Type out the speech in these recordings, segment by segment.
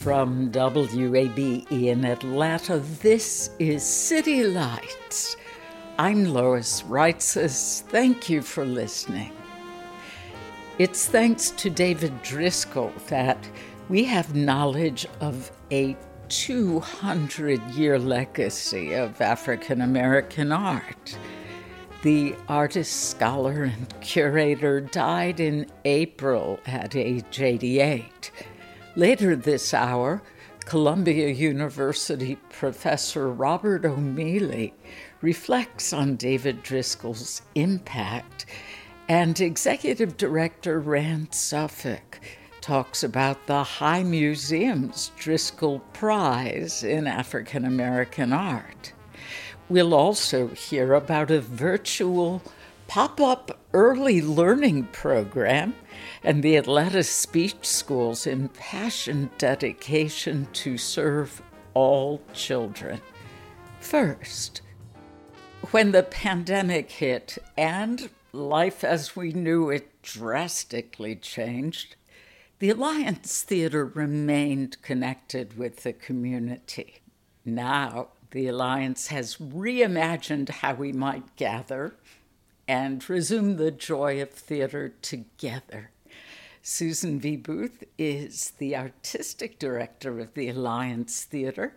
From WABE in Atlanta, this is City Lights. I'm Lois Reitzes. Thank you for listening. It's thanks to David Driscoll that we have knowledge of a 200 year legacy of African American art. The artist, scholar, and curator died in April at age 88. Later this hour, Columbia University professor Robert O'Meally reflects on David Driscoll's impact, and executive director Rand Suffolk talks about the High Museum's Driscoll Prize in African American Art. We'll also hear about a virtual pop up early learning program and the Atlanta Speech School's impassioned dedication to serve all children. First, when the pandemic hit and life as we knew it drastically changed, the Alliance Theater remained connected with the community. Now, the Alliance has reimagined how we might gather and resume the joy of theater together. Susan V. Booth is the artistic director of the Alliance Theater.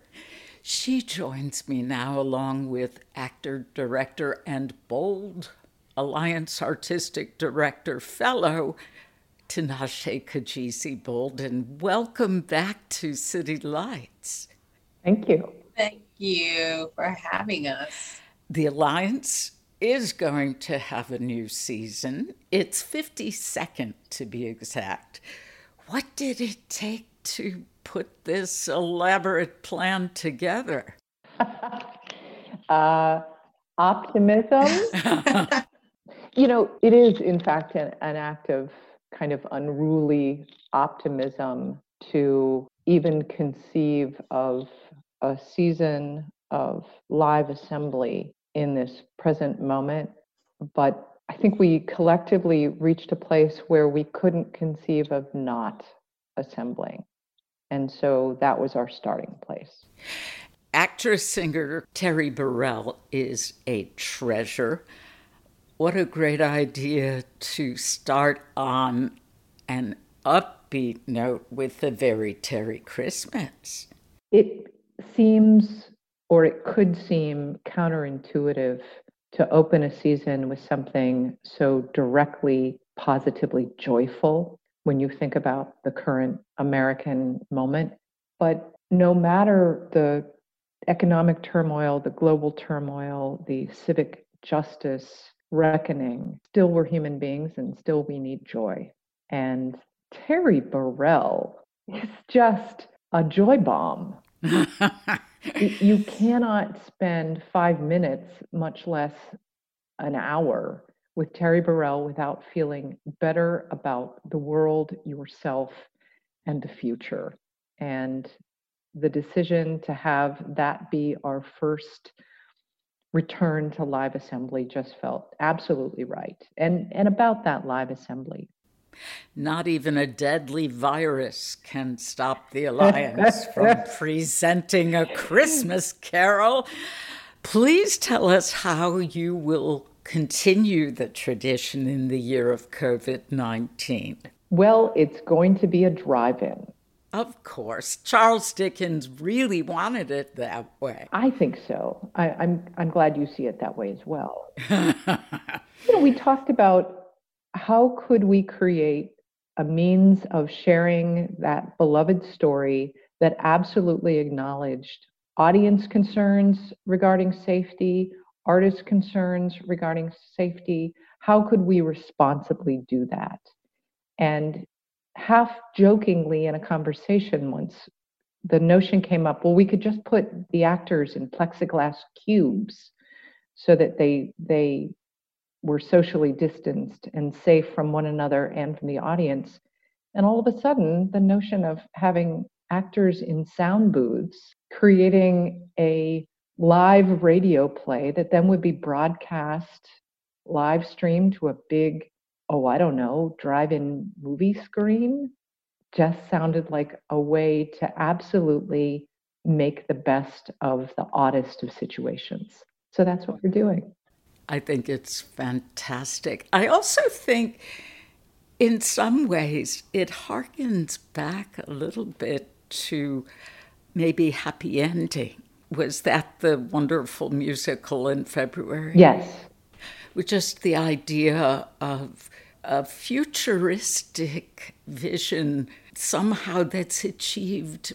She joins me now, along with actor, director, and bold Alliance Artistic Director Fellow Tinashe Kajese Bolden. Welcome back to City Lights. Thank you. Thank you for having us. The Alliance is going to have a new season. It's 52nd to be exact. What did it take to put this elaborate plan together? uh, optimism. you know, it is, in fact, an, an act of kind of unruly optimism to even conceive of a season of live assembly in this present moment. But I think we collectively reached a place where we couldn't conceive of not assembling. And so that was our starting place. Actress singer Terry Burrell is a treasure. What a great idea to start on an upbeat note with the very Terry Christmas. It seems or it could seem counterintuitive to open a season with something so directly positively joyful when you think about the current American moment. But no matter the economic turmoil, the global turmoil, the civic justice reckoning, still we're human beings and still we need joy. And Terry Burrell is just a joy bomb. you cannot spend five minutes, much less an hour, with Terry Burrell without feeling better about the world, yourself, and the future. And the decision to have that be our first return to live assembly just felt absolutely right. And, and about that live assembly, not even a deadly virus can stop the Alliance from presenting a Christmas carol. Please tell us how you will continue the tradition in the year of COVID 19? Well, it's going to be a drive in. Of course. Charles Dickens really wanted it that way. I think so. I, am I'm, I'm glad you see it that way as well. you know, we talked about how could we create a means of sharing that beloved story that absolutely acknowledged audience concerns regarding safety, artist concerns regarding safety. How could we responsibly do that? And half jokingly in a conversation once, the notion came up well, we could just put the actors in plexiglass cubes so that they, they were socially distanced and safe from one another and from the audience. And all of a sudden, the notion of having actors in sound booths creating a live radio play that then would be broadcast live streamed to a big, oh, I don't know, drive in movie screen just sounded like a way to absolutely make the best of the oddest of situations. So that's what we're doing. I think it's fantastic. I also think, in some ways, it harkens back a little bit to maybe Happy Ending. Was that the wonderful musical in February? Yes. With just the idea of a futuristic vision, somehow that's achieved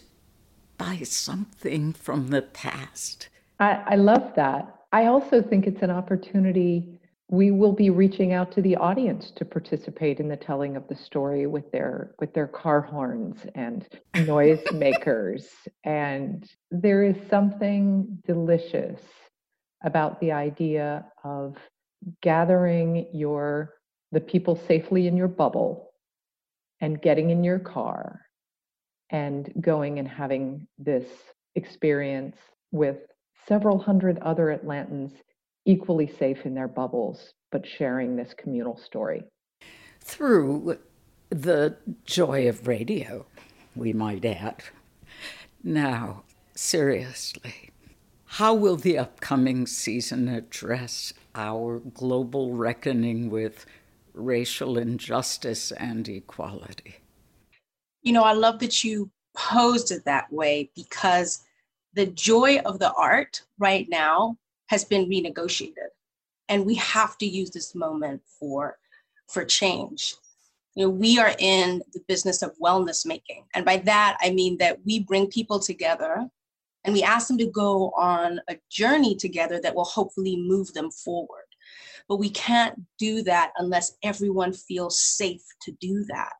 by something from the past. I, I love that. I also think it's an opportunity. We will be reaching out to the audience to participate in the telling of the story with their with their car horns and noise makers. And there is something delicious about the idea of gathering your the people safely in your bubble and getting in your car and going and having this experience with several hundred other Atlantans equally safe in their bubbles, but sharing this communal story. Through the joy of radio, we might add. Now, seriously, how will the upcoming season address our global reckoning with racial injustice and equality? You know, I love that you posed it that way because the joy of the art right now has been renegotiated. And we have to use this moment for for change. You know we are in the business of wellness making. And by that i mean that we bring people together and we ask them to go on a journey together that will hopefully move them forward. But we can't do that unless everyone feels safe to do that.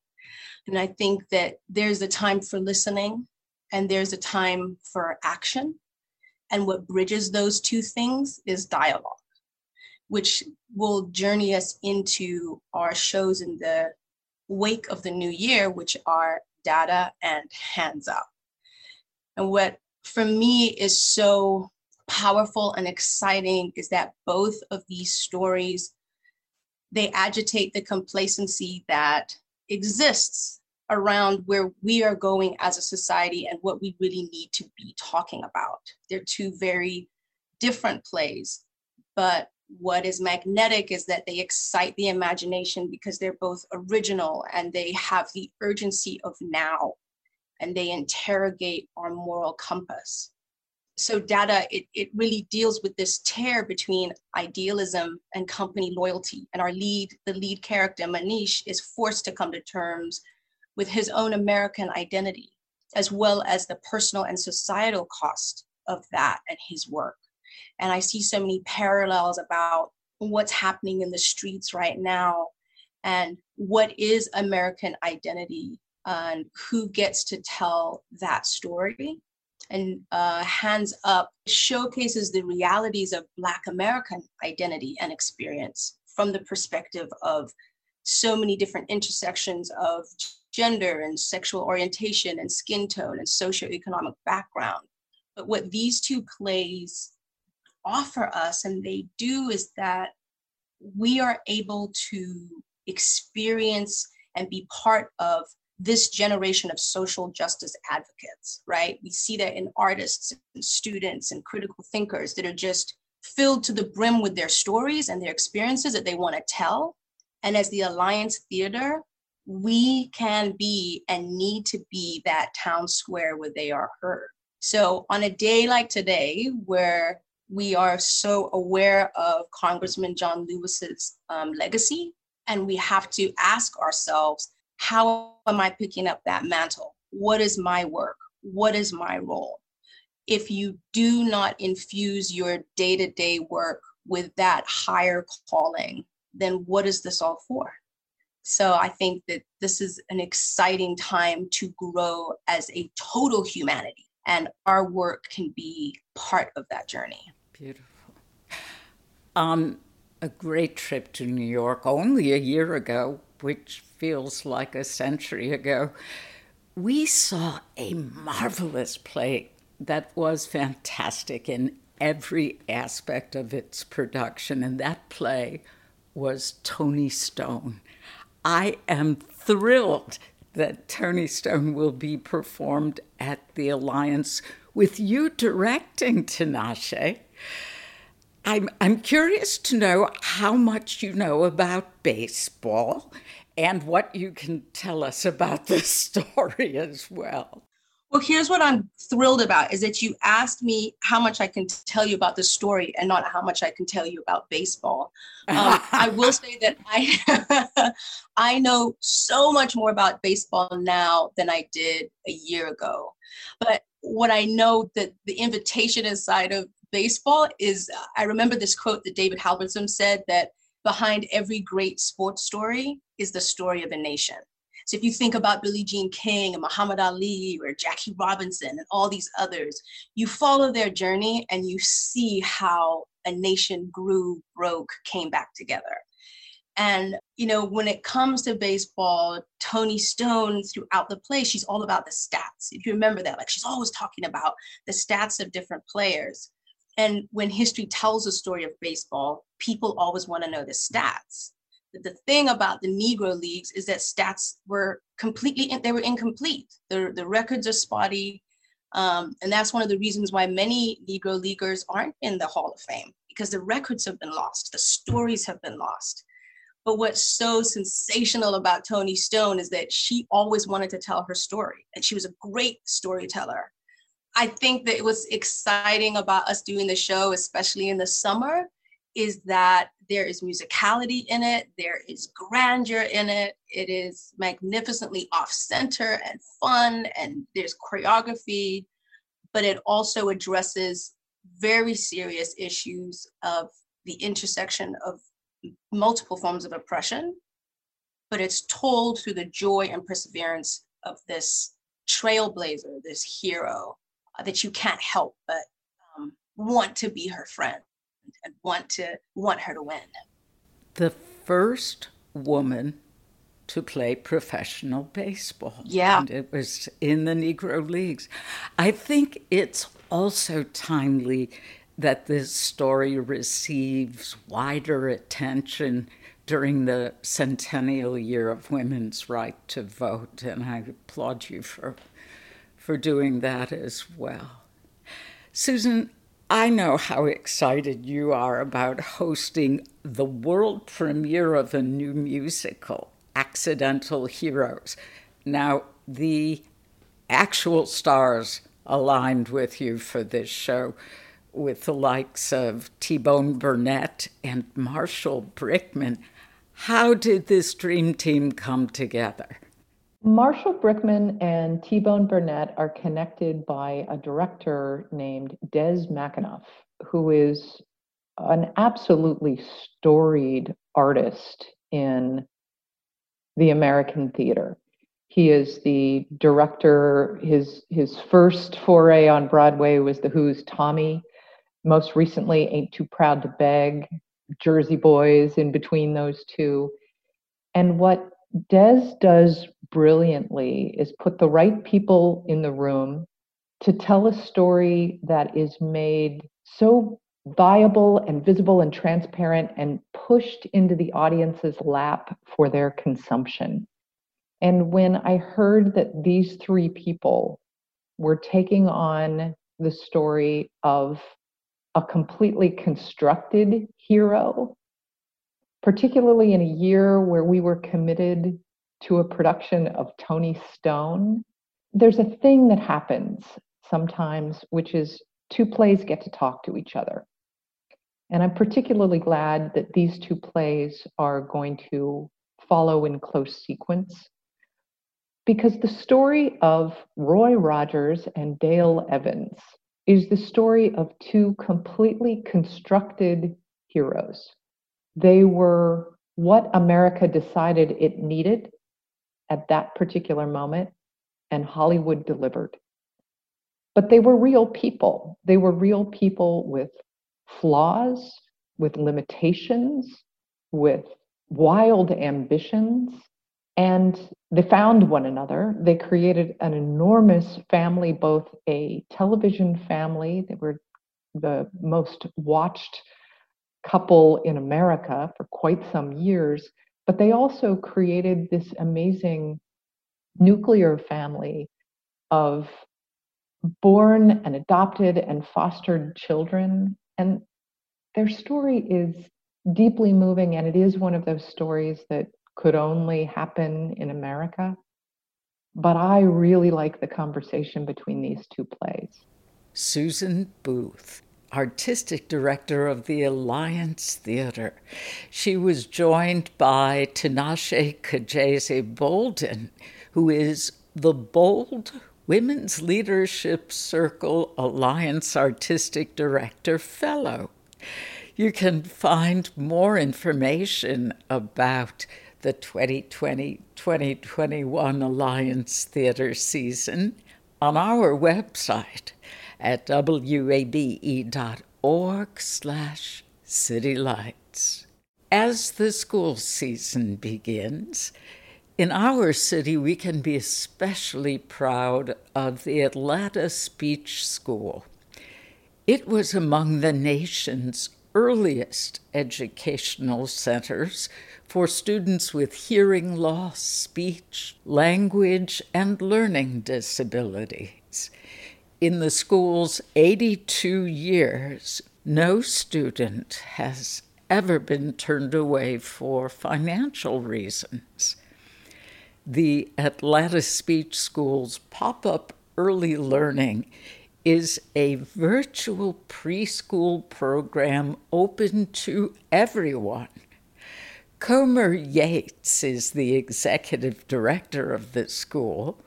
And i think that there's a time for listening and there's a time for action. And what bridges those two things is dialogue, which will journey us into our shows in the wake of the new year, which are data and hands up. And what for me is so powerful and exciting is that both of these stories they agitate the complacency that exists around where we are going as a society and what we really need to be talking about. They're two very different plays, but what is magnetic is that they excite the imagination because they're both original and they have the urgency of now and they interrogate our moral compass. So data, it, it really deals with this tear between idealism and company loyalty. And our lead, the lead character, Manish, is forced to come to terms with his own American identity, as well as the personal and societal cost of that and his work. And I see so many parallels about what's happening in the streets right now and what is American identity and who gets to tell that story. And uh, Hands Up showcases the realities of Black American identity and experience from the perspective of so many different intersections of gender and sexual orientation and skin tone and socioeconomic background. But what these two plays offer us, and they do, is that we are able to experience and be part of this generation of social justice advocates, right? We see that in artists and students and critical thinkers that are just filled to the brim with their stories and their experiences that they want to tell. And as the Alliance Theater, we can be and need to be that town square where they are heard. So, on a day like today, where we are so aware of Congressman John Lewis's um, legacy, and we have to ask ourselves, how am I picking up that mantle? What is my work? What is my role? If you do not infuse your day to day work with that higher calling, then what is this all for? So I think that this is an exciting time to grow as a total humanity, and our work can be part of that journey. Beautiful. Um, a great trip to New York only a year ago, which feels like a century ago. We saw a marvelous play that was fantastic in every aspect of its production, and that play was Toni Stone. I am thrilled that Toni Stone will be performed at the Alliance with you directing, Tinashe. I'm, I'm curious to know how much you know about baseball and what you can tell us about this story as well. Well, here's what I'm thrilled about is that you asked me how much I can tell you about the story and not how much I can tell you about baseball. Um, I will say that I I know so much more about baseball now than I did a year ago. But what I know that the invitation inside of baseball is I remember this quote that David Halberstam said that behind every great sports story is the story of a nation. So if you think about Billie Jean King and Muhammad Ali or Jackie Robinson and all these others, you follow their journey and you see how a nation grew, broke, came back together. And, you know, when it comes to baseball, Toni Stone throughout the play, she's all about the stats. If you remember that, like she's always talking about the stats of different players. And when history tells a story of baseball, people always want to know the stats the thing about the Negro leagues is that stats were completely, they were incomplete. The, the records are spotty. Um, and that's one of the reasons why many Negro leaguers aren't in the Hall of Fame because the records have been lost, the stories have been lost. But what's so sensational about Toni Stone is that she always wanted to tell her story, and she was a great storyteller. I think that it was exciting about us doing the show, especially in the summer, is that there is musicality in it, there is grandeur in it, it is magnificently off center and fun, and there's choreography, but it also addresses very serious issues of the intersection of multiple forms of oppression, but it's told through the joy and perseverance of this trailblazer, this hero uh, that you can't help but um, want to be her friend and want to want her to win. The first woman to play professional baseball. Yeah. And it was in the Negro Leagues. I think it's also timely that this story receives wider attention during the centennial year of women's right to vote, and I applaud you for, for doing that as well. Susan, I know how excited you are about hosting the world premiere of a new musical, Accidental Heroes. Now, the actual stars aligned with you for this show, with the likes of T Bone Burnett and Marshall Brickman. How did this dream team come together? Marshall Brickman and T Bone Burnett are connected by a director named Des McAnuff, who is an absolutely storied artist in the American theater. He is the director. His his first foray on Broadway was The Who's Tommy. Most recently, Ain't Too Proud to Beg, Jersey Boys in between those two. And what Des does brilliantly is put the right people in the room to tell a story that is made so viable and visible and transparent and pushed into the audience's lap for their consumption. And when I heard that these three people were taking on the story of a completely constructed hero, particularly in a year where we were committed to a production of Toni Stone. There's a thing that happens sometimes, which is two plays get to talk to each other. And I'm particularly glad that these two plays are going to follow in close sequence because the story of Roy Rogers and Dale Evans is the story of two completely constructed heroes. They were what America decided it needed at that particular moment, and Hollywood delivered. But they were real people. They were real people with flaws, with limitations, with wild ambitions, and they found one another. They created an enormous family, both a television family, they were the most watched couple in America for quite some years, but they also created this amazing nuclear family of born and adopted and fostered children. And their story is deeply moving, and it is one of those stories that could only happen in America. But I really like the conversation between these two plays. Susan Booth, artistic director of the Alliance Theater. She was joined by Tinashe Kajese Bolden, who is the Bold Women's Leadership Circle Alliance Artistic Director Fellow. You can find more information about the 2020 2021 Alliance Theater season on our website at wabe.org slash citylights. As the school season begins, in our city, we can be especially proud of the Atlanta Speech School. It was among the nation's earliest educational centers for students with hearing loss, speech, language, and learning disabilities. In the school's 82 years, no student has ever been turned away for financial reasons. The Atlanta Speech School's pop up early learning is a virtual preschool program open to everyone. Comer Yates is the executive director of the school.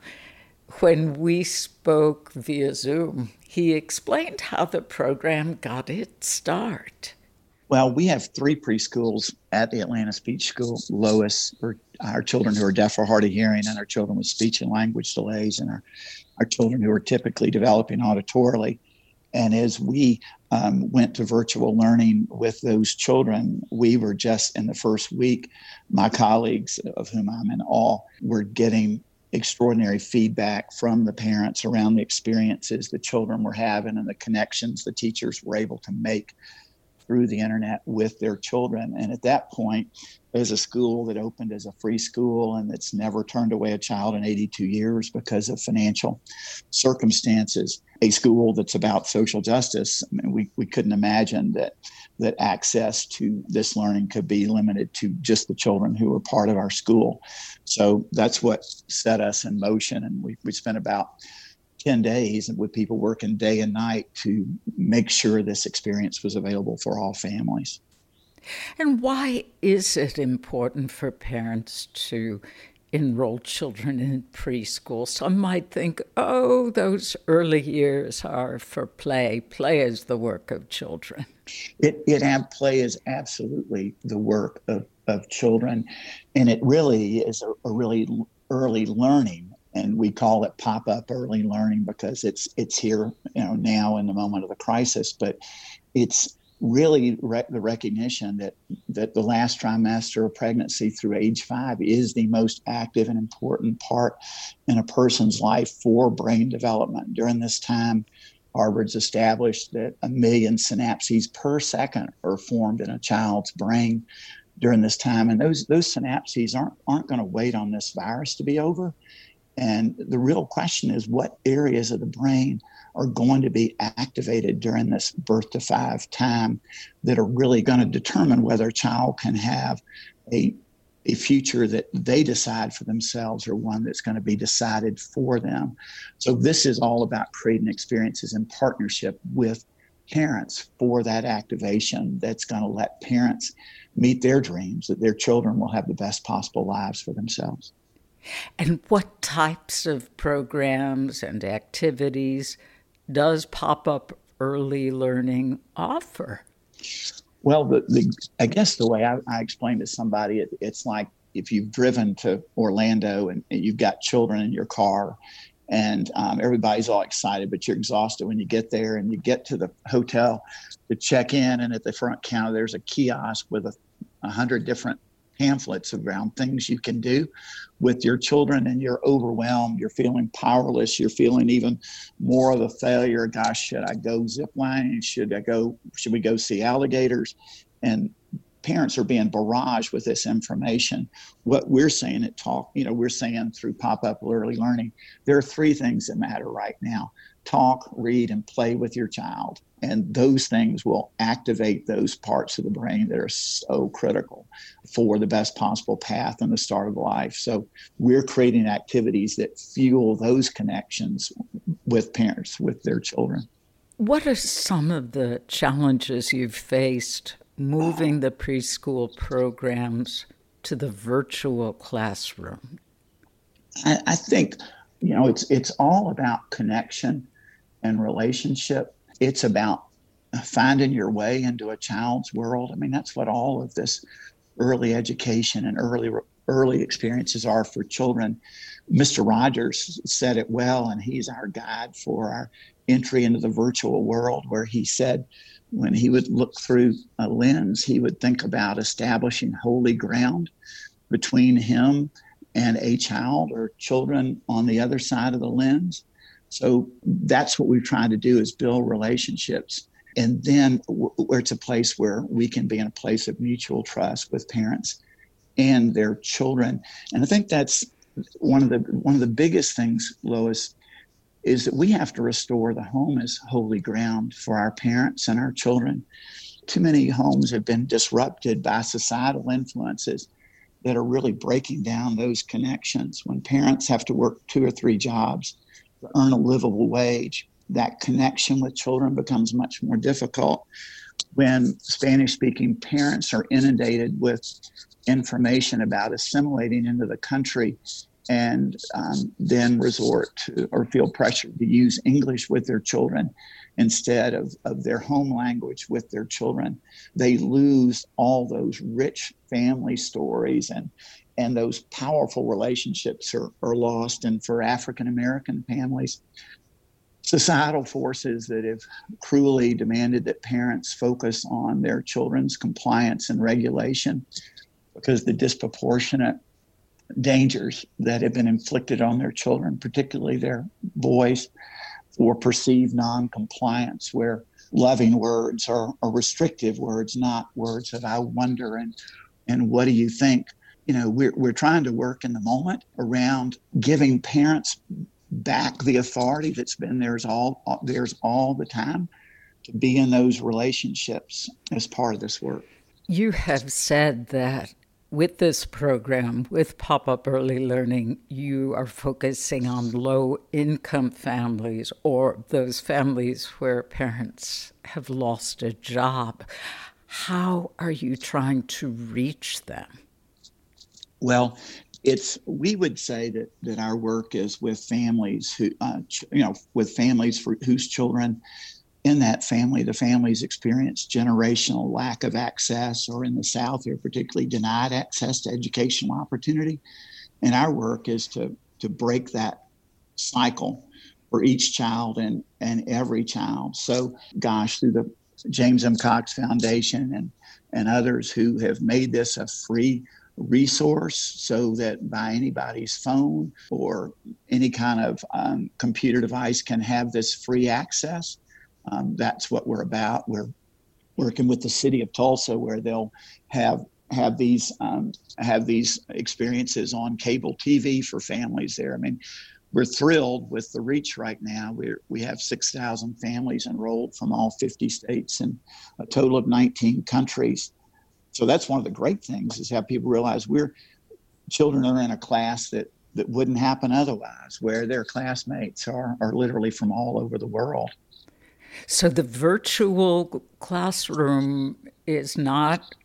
When we spoke via Zoom, he explained how the program got its start. Well, we have three preschools at the Atlanta Speech School. Lois, for our children who are deaf or hard of hearing, and our children with speech and language delays, and our, our children who are typically developing auditorily. And as we um, went to virtual learning with those children, we were just in the first week, my colleagues, of whom I'm in awe, were getting extraordinary feedback from the parents around the experiences the children were having and the connections the teachers were able to make through the internet with their children. And at that point, as a school that opened as a free school and that's never turned away a child in 82 years because of financial circumstances, a school that's about social justice. I mean, we, we couldn't imagine that that access to this learning could be limited to just the children who were part of our school. So that's what set us in motion. And we, we spent about 10 days with people working day and night to make sure this experience was available for all families. And why is it important for parents to enroll children in preschool? Some might think, oh, those early years are for play. Play is the work of children. It, it play is absolutely the work of, of children, and it really is a, a really early learning and we call it pop-up early learning because it's it's here you know now in the moment of the crisis but it's really re- the recognition that that the last trimester of pregnancy through age five is the most active and important part in a person's life for brain development. During this time, Harvard's established that a million synapses per second are formed in a child's brain during this time, and those those synapses aren't aren't going to wait on this virus to be over. And the real question is what areas of the brain are going to be activated during this birth to five time that are really going to determine whether a child can have a, a future that they decide for themselves or one that's going to be decided for them. So, this is all about creating experiences in partnership with parents for that activation that's going to let parents meet their dreams that their children will have the best possible lives for themselves. And what types of programs and activities does pop up early learning offer? Well, the, the I guess the way I, I explained to somebody, it, it's like if you've driven to Orlando and, and you've got children in your car and um, everybody's all excited, but you're exhausted when you get there and you get to the hotel to check in, and at the front counter there's a kiosk with a, a hundred different pamphlets around things you can do with your children and you're overwhelmed you're feeling powerless you're feeling even more of a failure. Gosh should i go zip lining should i go should we go see alligators? And parents are being barraged with this information. What we're saying at talk you know we're saying through pop-up early learning there are three things that matter right now. Talk read and play with your child and those things will activate those parts of the brain that are so critical for the best possible path and the start of life. So we're creating activities that fuel those connections with parents, with their children. What are some of the challenges you've faced moving the preschool programs to the virtual classroom? I, I think, you know, it's it's all about connection and relationship it's about finding your way into a child's world. I mean, that's what all of this early education and early early experiences are for children. Mr. Rogers said it well, and he's our guide for our entry into the virtual world, where he said when he would look through a lens, he would think about establishing holy ground between him and a child or children on the other side of the lens. So that's what we're trying to do is build relationships. And then where it's a place where we can be in a place of mutual trust with parents and their children. And I think that's one of the one of the biggest things, Lois, is that we have to restore the home as holy ground for our parents and our children. Too many homes have been disrupted by societal influences that are really breaking down those connections. When parents have to work two or three jobs earn a livable wage. That connection with children becomes much more difficult when Spanish speaking parents are inundated with information about assimilating into the country and um, then resort to or feel pressured to use English with their children instead of, of their home language with their children. They lose all those rich family stories and and those powerful relationships are, are lost. And for African American families, societal forces that have cruelly demanded that parents focus on their children's compliance and regulation because the disproportionate dangers that have been inflicted on their children, particularly their boys, for perceived non-compliance, where loving words are, are restrictive words, not words of I wonder and and what do you think? you know, we're, we're trying to work in the moment around giving parents back the authority that's been theirs all theirs all the time to be in those relationships as part of this work. You have said that with this program, with Pop Up Early Learning, you are focusing on low income families or those families where parents have lost a job. How are you trying to reach them? Well, it's we would say that that our work is with families who uh, ch- you know with families for whose children in that family the families experience generational lack of access or in the south they're particularly denied access to educational opportunity and our work is to to break that cycle for each child and and every child so gosh through the james m cox foundation and and others who have made this a free resource so that by anybody's phone or any kind of um, computer device can have this free access. Um, that's what we're about. We're working with the city of Tulsa where they'll have have these um, have these experiences on cable TV for families there. I mean, we're thrilled with the reach right now. We we have 6,000 families enrolled from all 50 states and a total of 19 countries. So that's one of the great things is how people realize we're children are in a class that that wouldn't happen otherwise, where their classmates are are literally from all over the world. So the virtual classroom is not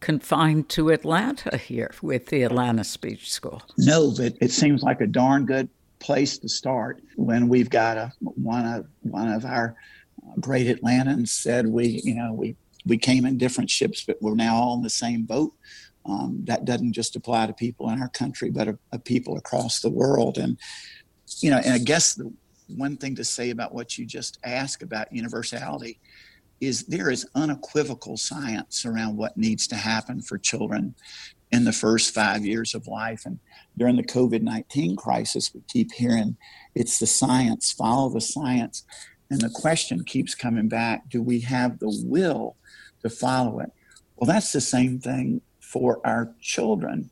confined to Atlanta here with the Atlanta Speech School. No, but it seems like a darn good place to start when we've got a one of one of our great Atlantans said we you know we we came in different ships but we're now all in the same boat. Um, that doesn't just apply to people in our country but a, a people across the world and you know and I guess the one thing to say about what you just asked about universality is there is unequivocal science around what needs to happen for children in the first five years of life. And during the COVID 19 crisis, we keep hearing it's the science, follow the science. And the question keeps coming back do we have the will to follow it? Well, that's the same thing for our children.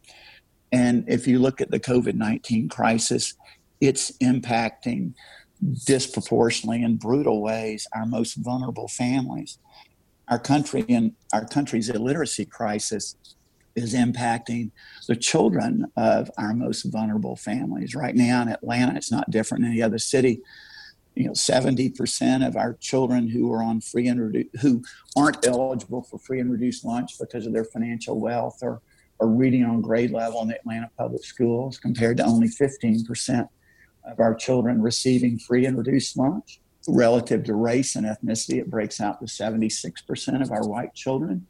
And if you look at the COVID 19 crisis, it's impacting disproportionately in brutal ways our most vulnerable families. Our country and our country's illiteracy crisis is impacting the children of our most vulnerable families. Right now in Atlanta, it's not different in any other city. You know, 70% of our children who are on free and redu- who aren't eligible for free and reduced lunch because of their financial wealth or, or reading on grade level in the Atlanta public schools, compared to only 15% of our children receiving free and reduced lunch. Relative to race and ethnicity, it breaks out to 76% of our white children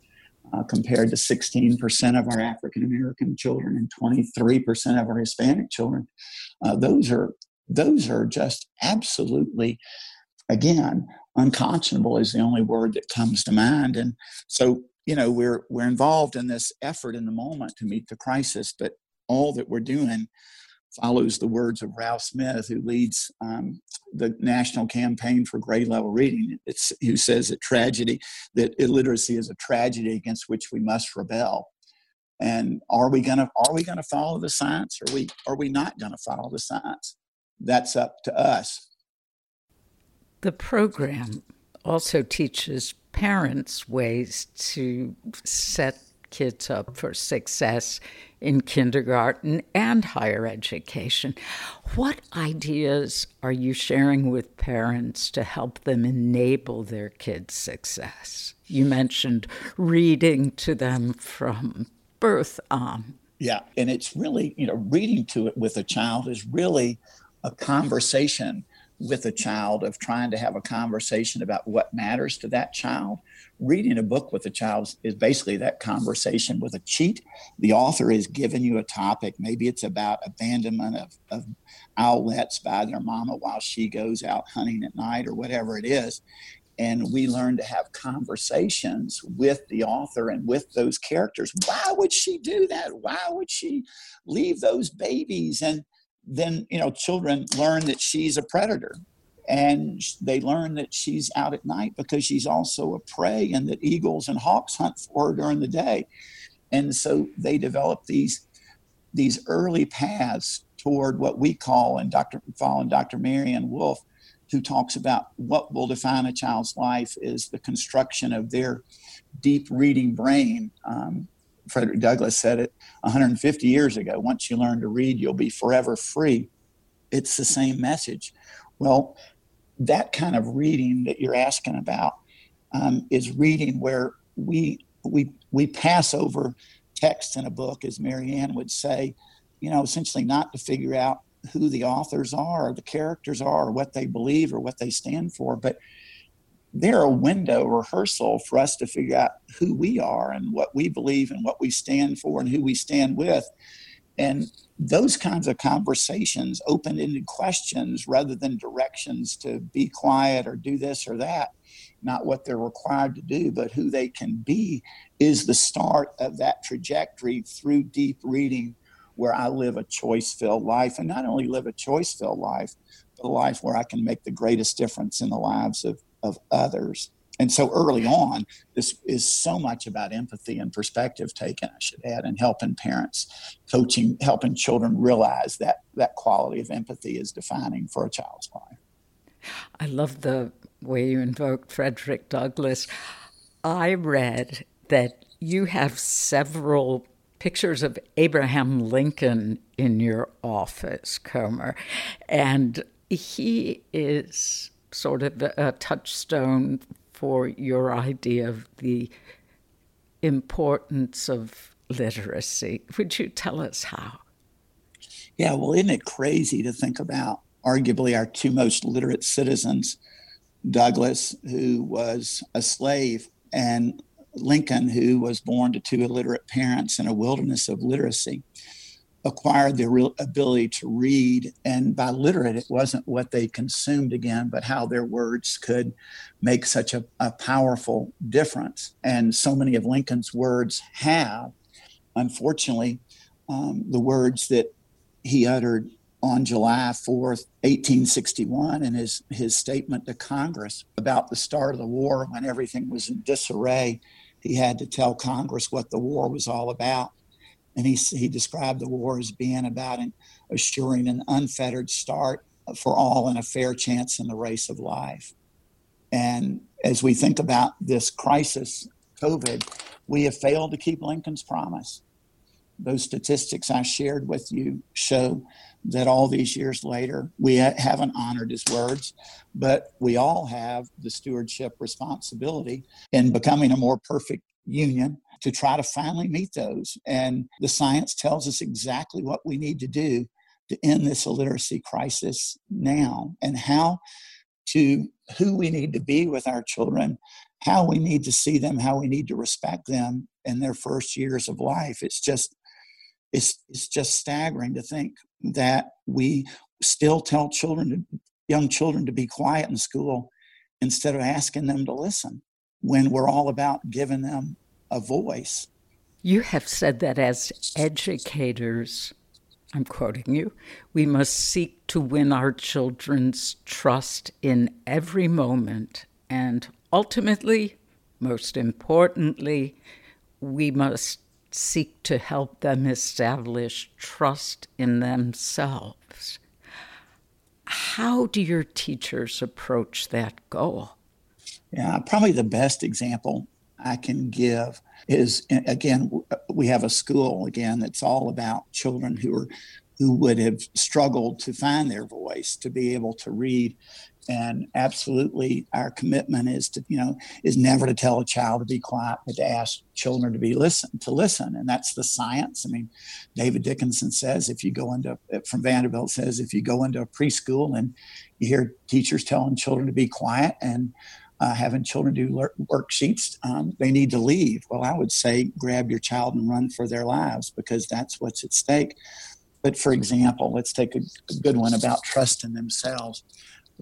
uh, compared to 16% of our African American children and 23% of our Hispanic children. Uh, those are those are just absolutely, again, unconscionable is the only word that comes to mind. And so, you know, we're we're involved in this effort in the moment to meet the crisis, but all that we're doing follows the words of Ralph Smith, who leads um, the national campaign for grade level reading. It's, who says that tragedy, that illiteracy is a tragedy against which we must rebel. And are we gonna are we gonna follow the science? Or are we are we not gonna follow the science? That's up to us. The program also teaches parents ways to set kids up for success in kindergarten and higher education. What ideas are you sharing with parents to help them enable their kids' success? You mentioned reading to them from birth on. Yeah, and it's really, you know, reading to it with a child is really a conversation with a child of trying to have a conversation about what matters to that child. Reading a book with a child is basically that conversation with a cheat. The author is giving you a topic. Maybe it's about abandonment of, of owlets by their mama while she goes out hunting at night or whatever it is. And we learn to have conversations with the author and with those characters. Why would she do that? Why would she leave those babies? And then you know children learn that she's a predator. And they learn that she's out at night because she's also a prey and that eagles and hawks hunt for her during the day. And so they develop these these early paths toward what we call and dr following dr Maryanne Wolf who talks about what will define a child's life is the construction of their deep reading brain. Um, Frederick Douglass said it 150 years ago. Once you learn to read, you'll be forever free. It's the same message. Well, that kind of reading that you're asking about um, is reading where we we we pass over text in a book, as Maryanne would say, you know, essentially not to figure out who the authors are or the characters are or what they believe or what they stand for, but they're a window rehearsal for us to figure out who we are and what we believe and what we stand for and who we stand with. And those kinds of conversations, open ended questions rather than directions to be quiet or do this or that, not what they're required to do, but who they can be, is the start of that trajectory through deep reading where I live a choice filled life. And not only live a choice filled life, but a life where I can make the greatest difference in the lives of of others. and so early on, this is so much about empathy and perspective taken, I should add, and helping parents, coaching, helping children realize that that quality of empathy is defining for a child's life. I love the way you invoked Frederick Douglass. I read that you have several pictures of Abraham Lincoln in your office, Comer, and he is sort of a touchstone for your idea of the importance of literacy. Would you tell us how? Yeah, well, isn't it crazy to think about arguably our two most literate citizens, Douglas, who was a slave, and Lincoln, who was born to two illiterate parents in a wilderness of literacy? Acquired the real ability to read. And by literate, it wasn't what they consumed again, but how their words could make such a, a powerful difference. And so many of Lincoln's words have. Unfortunately, um, the words that he uttered on July 4th, 1861, in his, his statement to Congress about the start of the war when everything was in disarray, he had to tell Congress what the war was all about and he, he described the war as being about an, assuring an unfettered start for all and a fair chance in the race of life. And as we think about this crisis, COVID, we have failed to keep Lincoln's promise. Those statistics I shared with you show that all these years later, we haven't honored his words, but we all have the stewardship responsibility in becoming a more perfect union to try to finally meet those. And the science tells us exactly what we need to do to end this illiteracy crisis now and how to who we need to be with our children, how we need to see them, how we need to respect them in their first years of life. It's just it's it's just staggering to think that we still tell children young children to be quiet in school instead of asking them to listen when we're all about giving them a voice. You have said that as educators, I'm quoting you, we must seek to win our children's trust in every moment. And ultimately, most importantly, we must seek to help them establish trust in themselves. How do your teachers approach that goal? Yeah, probably the best example I can give is again we have a school again that's all about children who are who would have struggled to find their voice to be able to read. And absolutely our commitment is to you know is never to tell a child to be quiet but to ask children to be listen to listen. And that's the science. I mean david dickinson says if you go into from vanderbilt says if you go into a preschool and you hear teachers telling children to be quiet and uh, having children do worksheets, um, they need to leave. Well, I would say grab your child and run for their lives because that's what's at stake. But for example, let's take a, a good one about trust in themselves.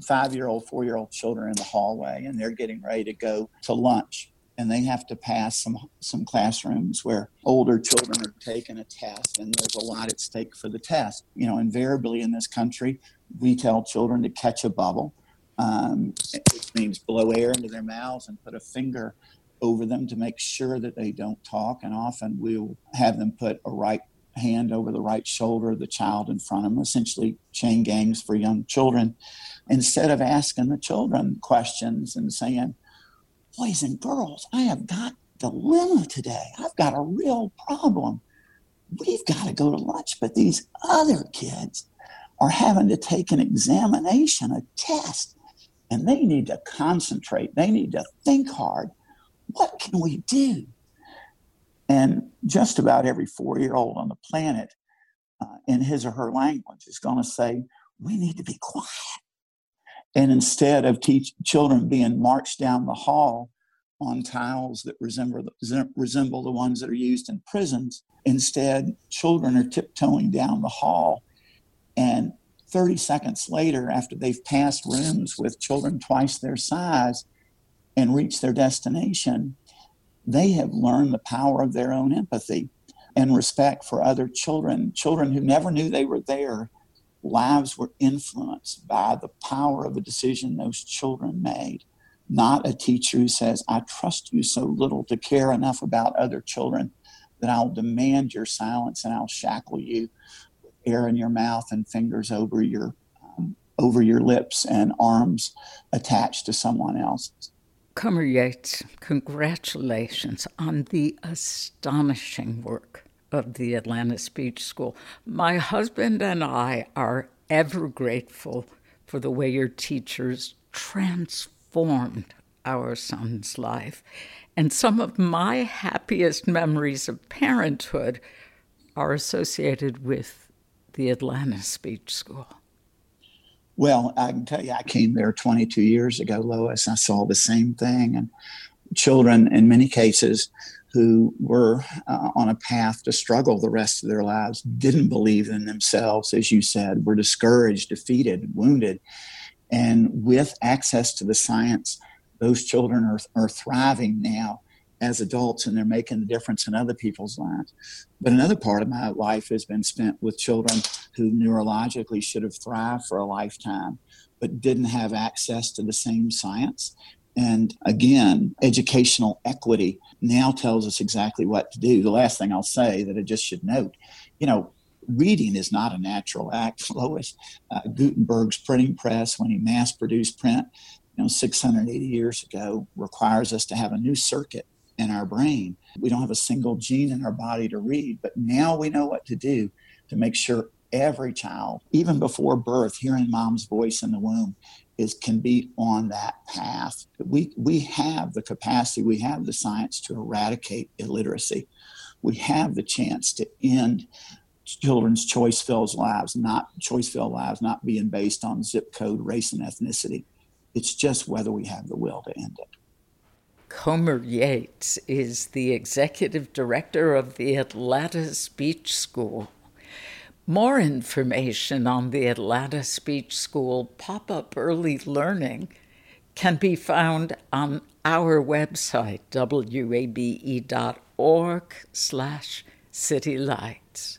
Five year old, four year old children in the hallway, and they're getting ready to go to lunch. And they have to pass some some classrooms where older children are taking a test, and there's a lot at stake for the test. You know, invariably in this country, we tell children to catch a bubble um, which means blow air into their mouths and put a finger over them to make sure that they don't talk. And often we'll have them put a right hand over the right shoulder of the child in front of them, essentially chain gangs for young children, instead of asking the children questions and saying, Boys and girls, I have got dilemma today. I've got a real problem. We've got to go to lunch, but these other kids are having to take an examination, a test and they need to concentrate. They need to think hard. What can we do? And just about every four year old on the planet, uh, in his or her language, is going to say, We need to be quiet. And instead of teach children being marched down the hall on tiles that resemble, resemble the ones that are used in prisons, instead, children are tiptoeing down the hall and 30 seconds later, after they've passed rooms with children twice their size and reached their destination, they have learned the power of their own empathy and respect for other children, children who never knew they were there. Lives were influenced by the power of a decision those children made. not a teacher who says, I trust you so little to care enough about other children that I'll demand your silence and I'll shackle you air in your mouth and fingers over your um, over your lips and arms attached to someone else. Comer Yates, congratulations on the astonishing work of the Atlanta Speech School. My husband and I are ever grateful for the way your teachers transformed our son's life. And some of my happiest memories of parenthood are associated with the Atlanta Speech School. Well, I can tell you, I came there 22 years ago, Lois. I saw the same thing. And children, in many cases, who were uh, on a path to struggle the rest of their lives didn't believe in themselves, as you said, were discouraged, defeated, wounded. And with access to the science, those children are, are thriving now as adults and they're making the difference in other people's lives. But another part of my life has been spent with children who neurologically should have thrived for a lifetime, but didn't have access to the same science. And again, educational equity now tells us exactly what to do. The last thing I'll say that I just should note, you know, reading is not a natural act. Lois uh, Gutenberg's printing press, when he mass produced print, you know, 680 years ago, requires us to have a new circuit in our brain. We don't have a single gene in our body to read, but now we know what to do to make sure every child, even before birth, hearing mom's voice in the womb, is can be on that path. We we have the capacity, we have the science to eradicate illiteracy. We have the chance to end children's choice filled lives, not choice filled lives, not being based on zip code, race, and ethnicity. It's just whether we have the will to end it. Comer Yates is the executive director of the Atlanta Speech School. More information on the Atlanta Speech School pop up early learning can be found on our website, wabe.org slash citylights.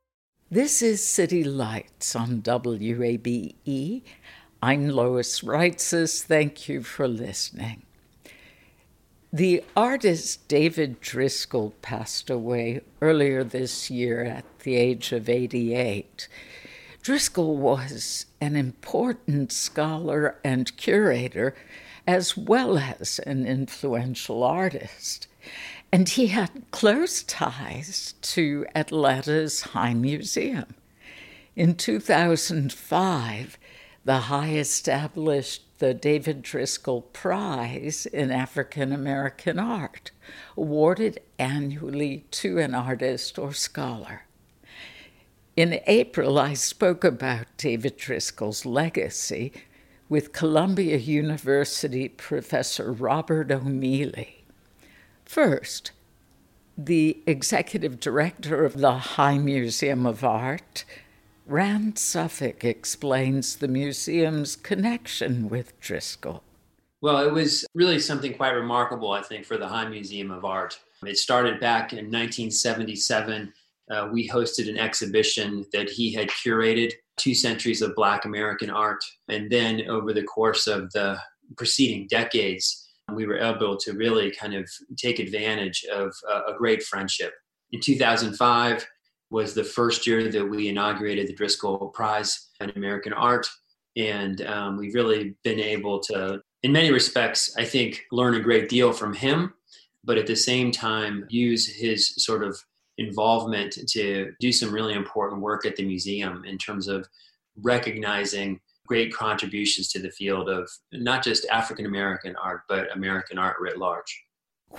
This is City Lights on WABE. I'm Lois Reitzes. Thank you for listening. The artist David Driskell passed away earlier this year at the age of 88. Driskell was an important scholar and curator, as well as an influential artist. And he had close ties to Atlanta's High Museum. In 2005, the High established the David Driskell Prize in African American Art, awarded annually to an artist or scholar. In April, I spoke about David Driskell's legacy with Columbia University professor Robert O'Meally. First, the executive director of the High Museum of Art, Rand Suffolk, explains the museum's connection with Driskell. Well, it was really something quite remarkable, I think, for the High Museum of Art. It started back in 1977. Uh, we hosted an exhibition that he had curated, two centuries of Black American art. And then over the course of the preceding decades, we were able to really kind of take advantage of a, great friendship. In 2005 was the first year that we inaugurated the Driskell Prize in American Art. And um, we've really been able to, in many respects, I think, learn a great deal from him, but at the same time, use his sort of involvement to do some really important work at the museum in terms of recognizing great contributions to the field of not just African American art, but American art writ large.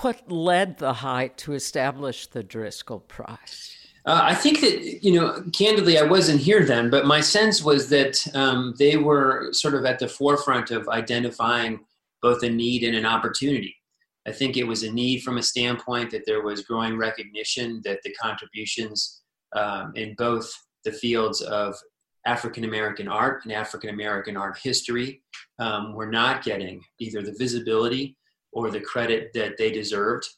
What led the High to establish the Driskell Prize? Uh, I think that, you know, candidly, I wasn't here then, but my sense was that um, they were sort of at the forefront of identifying both a need and an opportunity. I think it was a need from a standpoint that there was growing recognition that the contributions um, in both the fields of African American art and African American art history um, were not getting either the visibility or the credit that they deserved.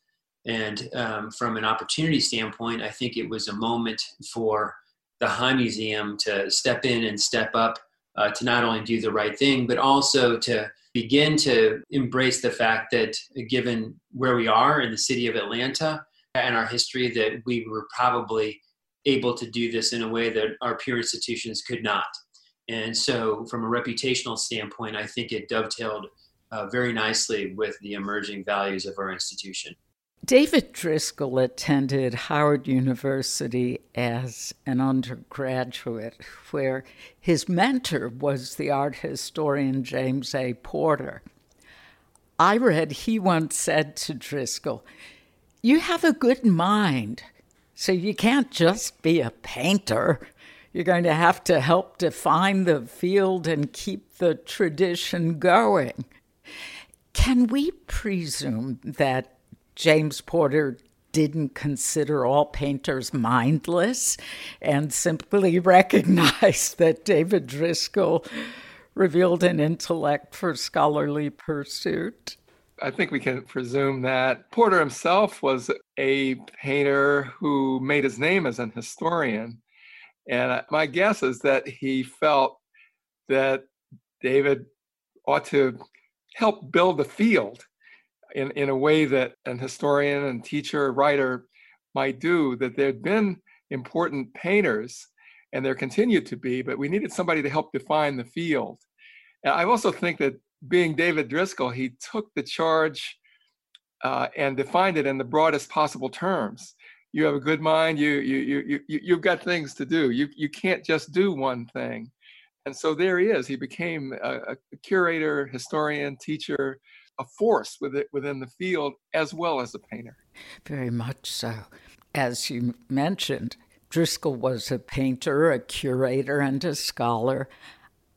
And um, from an opportunity standpoint, I think it was a moment for the High Museum to step in and step up uh, to not only do the right thing, but also to begin to embrace the fact that given where we are in the city of Atlanta and our history, that we were probably able to do this in a way that our peer institutions could not. And so, from a reputational standpoint, I think it dovetailed uh, very nicely with the emerging values of our institution. David Driskell attended Howard University as an undergraduate, where his mentor was the art historian James A. Porter. I read he once said to Driskell, You have a good mind, so you can't just be a painter. You're going to have to help define the field and keep the tradition going. Can we presume that James Porter didn't consider all painters mindless and simply recognized that David Driskell revealed an intellect for scholarly pursuit. I think we can presume that Porter himself was a painter who made his name as an historian. And my guess is that he felt that David ought to help build the field in, in a way that an historian and teacher, writer might do, that there'd been important painters and there continued to be, but we needed somebody to help define the field. And I also think that being David Driskell, he took the charge uh, and defined it in the broadest possible terms. You have a good mind. You you you you you've got things to do. You you can't just do one thing. And so there he is. He became a, a curator, historian, teacher, a force within, within the field as well as a painter. Very much so. As you mentioned, Driskell was a painter, a curator, and a scholar.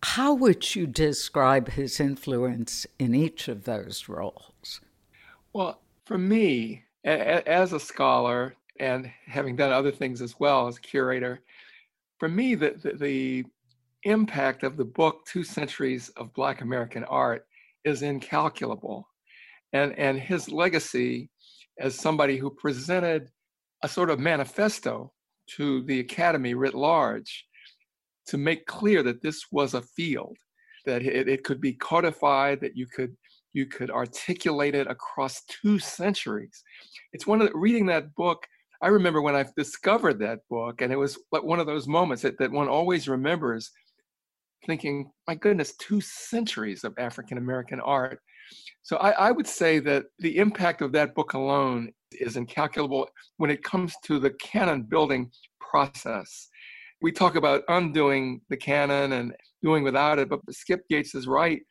How would you describe his influence in each of those roles? Well, for me, as a scholar and having done other things as well as a curator, for me, the, the, the impact of the book, Two Centuries of Black American Art, is incalculable. And, and his legacy as somebody who presented a sort of manifesto to the academy writ large to make clear that this was a field that it, it could be codified that you could you could articulate it across two centuries it's one of the, reading that book i remember when i discovered that book and it was one of those moments that, that one always remembers thinking, my goodness, two centuries of African American art. So I, I, would say that the impact of that book alone is incalculable when it comes to the canon building process. We talk about undoing the canon and doing without it, but Skip Gates is right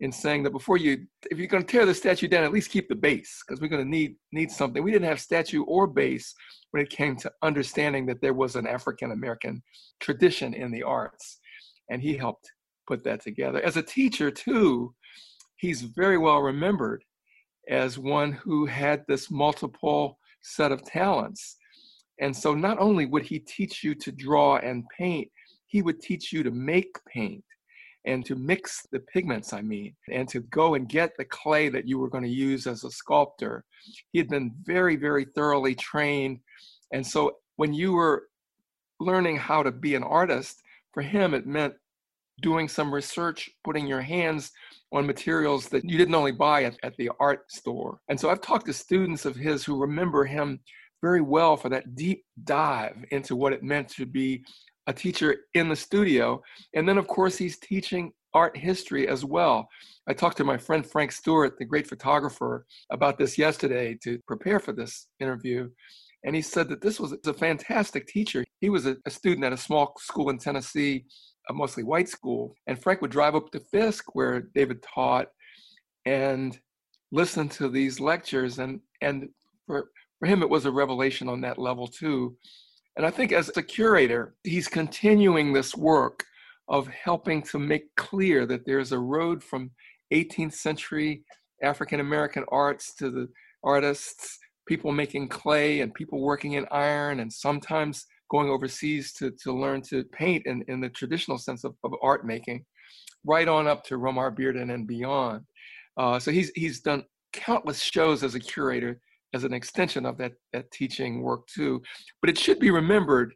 in saying that before you, if you're going to tear the statue down, at least keep the base because we're going to need need something. We didn't have statue or base when it came to understanding that there was an African American tradition in the arts and he helped put that together. As a teacher, too, he's very well remembered as one who had this multiple set of talents. And so not only would he teach you to draw and paint, he would teach you to make paint and to mix the pigments, I mean, and to go and get the clay that you were going to use as a sculptor. He had been very, very thoroughly trained. And so when you were learning how to be an artist, for him, it meant doing some research, putting your hands on materials that you didn't only buy at, at the art store. And so I've talked to students of his who remember him very well for that deep dive into what it meant to be a teacher in the studio. And then, of course, he's teaching art history as well. I talked to my friend Frank Stewart, the great photographer, about this yesterday to prepare for this interview. And he said that this was a fantastic teacher. He was a, a student at a small school in Tennessee, a mostly white school. And Frank would drive up to Fisk, where David taught, and listen to these lectures. And, and for, for him, it was a revelation on that level, too. And I think as a curator, he's continuing this work of helping to make clear that there's a road from 18th century African American arts to the artists, people making clay and people working in iron, and sometimes going overseas to, to learn to paint in, in the traditional sense of, of art making, right on up to Romare Bearden and beyond. Uh, so he's, he's done countless shows as a curator as an extension of that, that teaching work too. But it should be remembered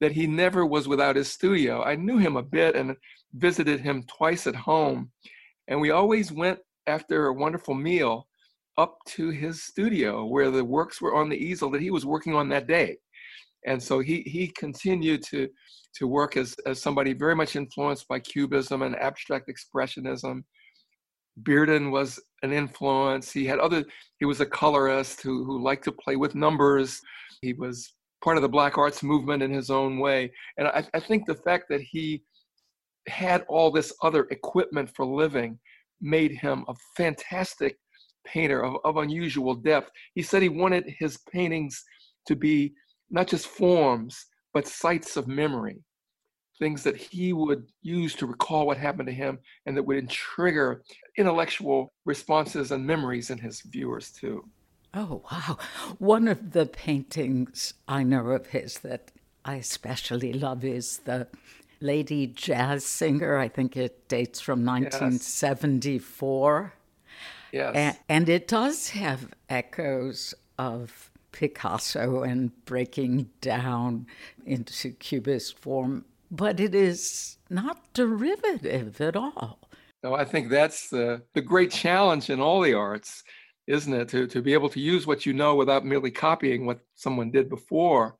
that he never was without his studio. I knew him a bit and visited him twice at home. And we always went after a wonderful meal up to his studio where the works were on the easel that he was working on that day. And so he, he continued to, to work as, as somebody very much influenced by Cubism and abstract expressionism. Bearden was an influence. He had other, he was a colorist who, who liked to play with numbers. He was part of the black arts movement in his own way. And I, I think the fact that he had all this other equipment for living made him a fantastic painter of, of unusual depth. He said he wanted his paintings to be not just forms, but sites of memory, things that he would use to recall what happened to him and that would trigger intellectual responses and memories in his viewers too. Oh, wow. One of the paintings I know of his that I especially love is the Lady Jazz Singer. I think it dates from 1974. Yes. And, and it does have echoes of Picasso and breaking down into Cubist form, but it is not derivative at all. No, I think that's the, the great challenge in all the arts isn't it? To, to be able to use what you know without merely copying what someone did before.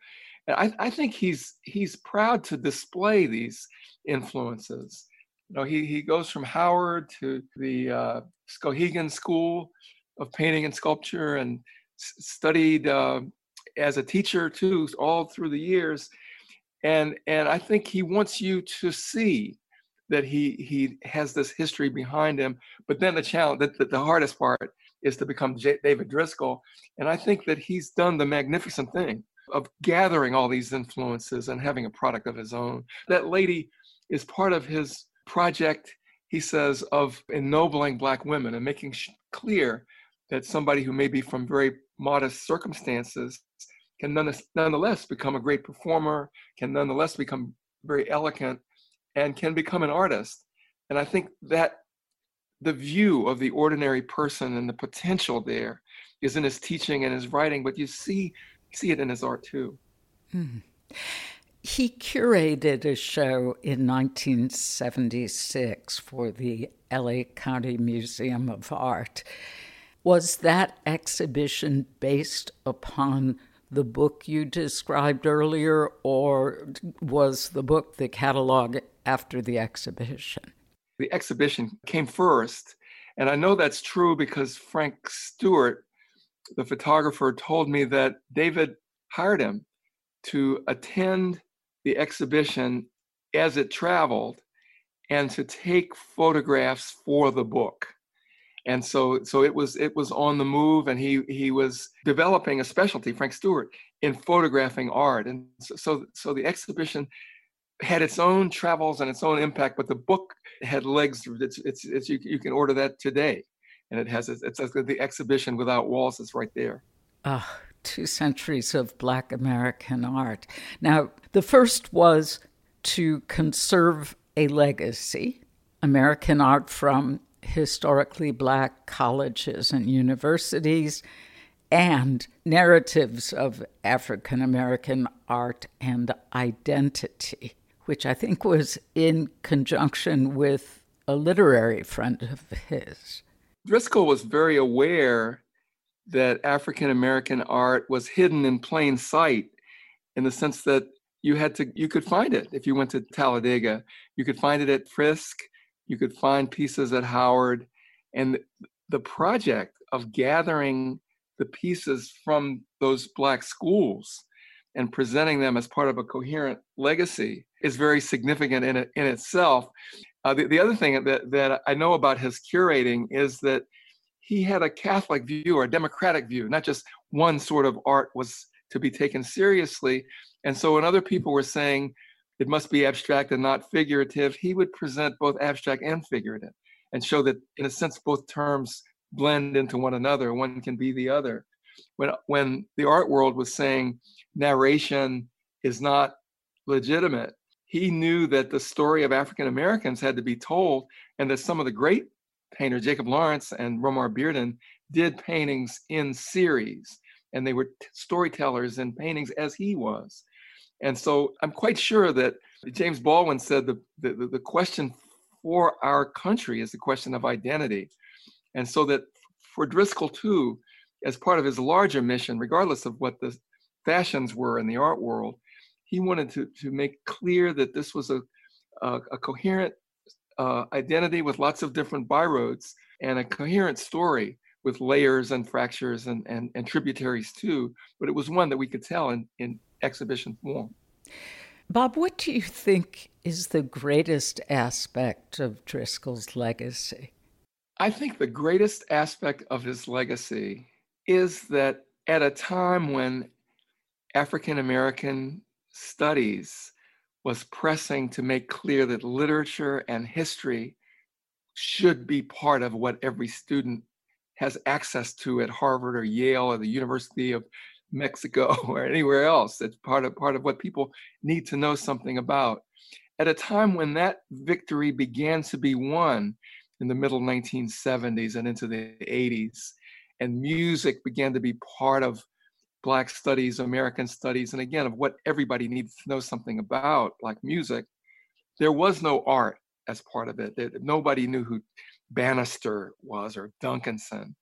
And I, I think he's he's proud to display these influences. You know, he, he goes from Howard to the uh, Skowhegan School of Painting and Sculpture and s- studied uh, as a teacher too, all through the years. And and I think he wants you to see that he he has this history behind him. But then the challenge, that the, the hardest part is to become J- David Driskell. And I think that he's done the magnificent thing of gathering all these influences and having a product of his own. That lady is part of his project, he says, of ennobling Black women and making clear that somebody who may be from very modest circumstances can nonetheless become a great performer, can nonetheless become very elegant, and can become an artist. And I think that the view of the ordinary person and the potential there is in his teaching and his writing, but you see see it in his art too. Mm. He curated a show in 1976 for the LA County Museum of Art. Was that exhibition based upon the book you described earlier, or was the book the catalog after the exhibition? the exhibition came first. And I know that's true because Frank Stewart, the photographer, told me that David hired him to attend the exhibition as it traveled and to take photographs for the book and so so it was it was on the move and he he was developing a specialty frank stewart in photographing art and so so, so the exhibition had its own travels and its own impact, but the book had legs. It's, it's, it's you, you can order that today, and it has it's, it's the exhibition without walls. is right there. Ah, two centuries of Black American art. Now, the first was to conserve a legacy, American art from historically black colleges and universities, and narratives of African American art and identity which I think was in conjunction with a literary friend of his. Driskell was very aware that African American art was hidden in plain sight in the sense that you had to you could find it if you went to Talladega. You could find it at Fisk, you could find pieces at Howard. And the project of gathering the pieces from those black schools and presenting them as part of a coherent legacy is very significant in it in itself. Uh, the, the other thing that, that I know about his curating is that he had a Catholic view or a democratic view, not just one sort of art was to be taken seriously. And so when other people were saying it must be abstract and not figurative, he would present both abstract and figurative and show that, in a sense, both terms blend into one another. One can be the other. When, when the art world was saying narration is not legitimate, he knew that the story of African Americans had to be told, and that some of the great painters, Jacob Lawrence and Romare Bearden, did paintings in series, and they were storytellers in paintings as he was. And so I'm quite sure that James Baldwin said the, the, the question for our country is the question of identity. And so that for Driskell, too, as part of his larger mission, regardless of what the fashions were in the art world, he wanted to, to make clear that this was a, a, a coherent uh, identity with lots of different byroads and a coherent story with layers and fractures and, and, and tributaries too, but it was one that we could tell in, in exhibition form. Bob, what do you think is the greatest aspect of Driskell's legacy? I think the greatest aspect of his legacy is that at a time when African American studies was pressing to make clear that literature and history should be part of what every student has access to at Harvard or Yale or the University of Mexico or anywhere else. It's part of part of what people need to know something about. At a time when that victory began to be won in the middle 1970s and into the 80s, and music began to be part of Black studies, American studies, and again, of what everybody needs to know something about, like music, there was no art as part of it. Nobody knew who Bannister was or Duncanson.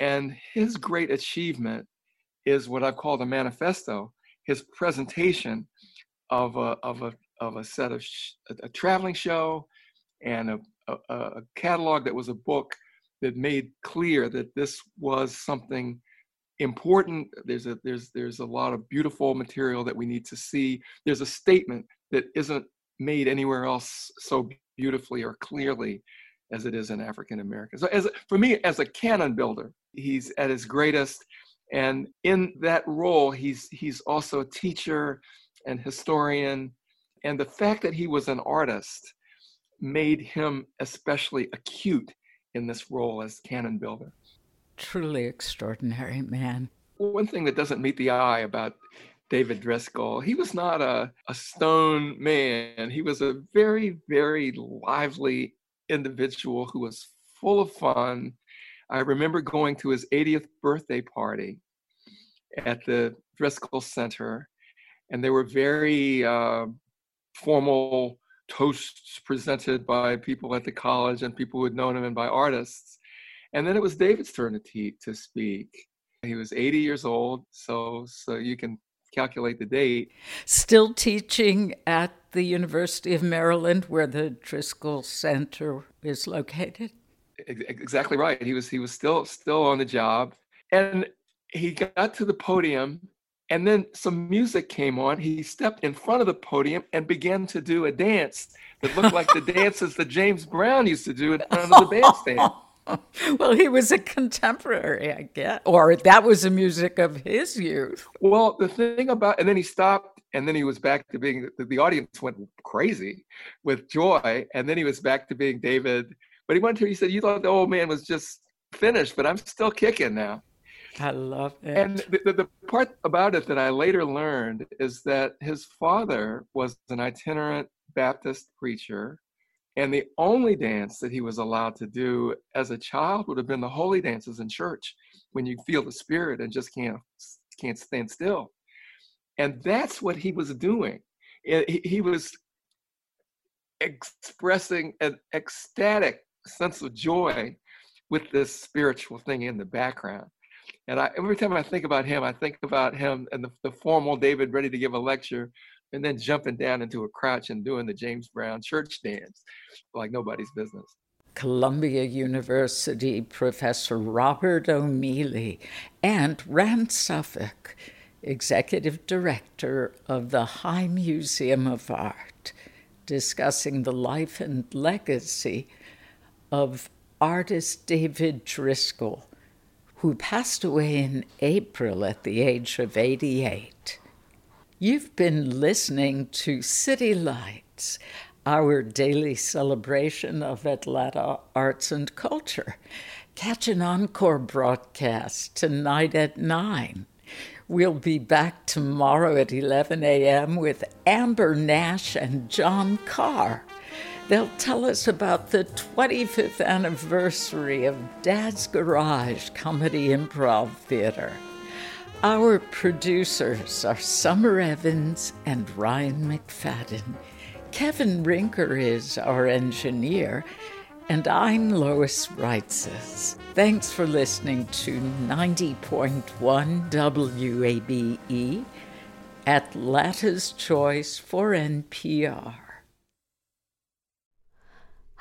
And his great achievement is what I've called a manifesto, his presentation of a, of a, of a set of sh- a, traveling show and a, a, a catalog that was a book that made clear that this was something important there's a there's there's a lot of beautiful material that we need to see there's a statement that isn't made anywhere else so beautifully or clearly as it is in african american so as for me as a canon builder he's at his greatest and in that role he's he's also a teacher and historian and the fact that he was an artist made him especially acute in this role as canon builder truly extraordinary man. One thing that doesn't meet the eye about David Driskell, he was not a, a stone man. He was a very, very lively individual who was full of fun. I remember going to his 80th birthday party at the Driskell Center, and there were very uh, formal toasts presented by people at the college and people who had known him and by artists. And then it was David's turn to, te- to speak. He was 80 years old, so so you can calculate the date. Still teaching at the University of Maryland, where the Driskell Center is located. Exactly right. He was he was still still on the job, and he got to the podium, and then some music came on. He stepped in front of the podium and began to do a dance that looked like the dances that James Brown used to do in front of the bandstand. well, he was a contemporary, I guess, or that was the music of his youth. Well, the thing about, and then he stopped, and then he was back to being, the, the audience went crazy with joy, and then he was back to being David. But he went to, he said, You thought the old man was just finished, but I'm still kicking now. I love it. And the, the, the part about it that I later learned is that his father was an itinerant Baptist preacher and the only dance that he was allowed to do as a child would have been the holy dances in church when you feel the spirit and just can't can't stand still. And that's what he was doing. Eh, he was expressing an ecstatic sense of joy with this spiritual thing in the background. And I, every time I think about him, I think about him and the, the formal David ready to give a lecture and then jumping down into a crouch and doing the James Brown church dance like nobody's business. Columbia University Professor Robert O'Meally, and Rand Suffolk, Executive Director of the High Museum of Art, discussing the life and legacy of artist David Driskell, who passed away in April at the age of 88. You've been listening to City Lights our daily celebration of Atlanta arts and culture. Catch an encore broadcast tonight at 9. We'll be back tomorrow at 11 a.m. with Amber Nash and John Carr. They'll tell us about the 25th anniversary of Dad's Garage Comedy Improv Theater. Our producers are Summer Evans and Ryan McFadden. Kevin Rinker is our engineer, and I'm Lois Reitzes. Thanks for listening to 90.1 WABE, Atlanta's Choice for NPR.